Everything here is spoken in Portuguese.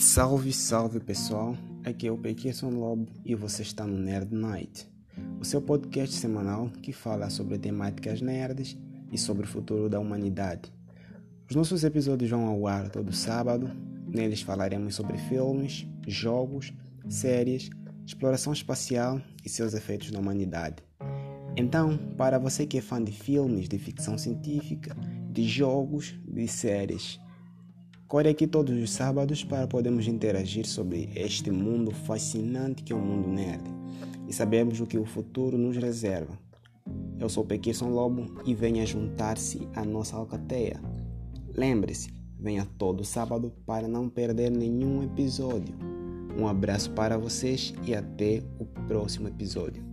Salve, salve pessoal! Aqui é o Pequeno Lobo e você está no Nerd Night, o seu podcast semanal que fala sobre temáticas nerds e sobre o futuro da humanidade. Os nossos episódios vão ao ar todo sábado, neles falaremos sobre filmes, jogos, séries, exploração espacial e seus efeitos na humanidade. Então, para você que é fã de filmes, de ficção científica, de jogos, de séries, Corre aqui todos os sábados para podermos interagir sobre este mundo fascinante que é o mundo nerd e sabemos o que o futuro nos reserva. Eu sou Pequeno Lobo e venha juntar-se à nossa alcateia. Lembre-se, venha todo sábado para não perder nenhum episódio. Um abraço para vocês e até o próximo episódio.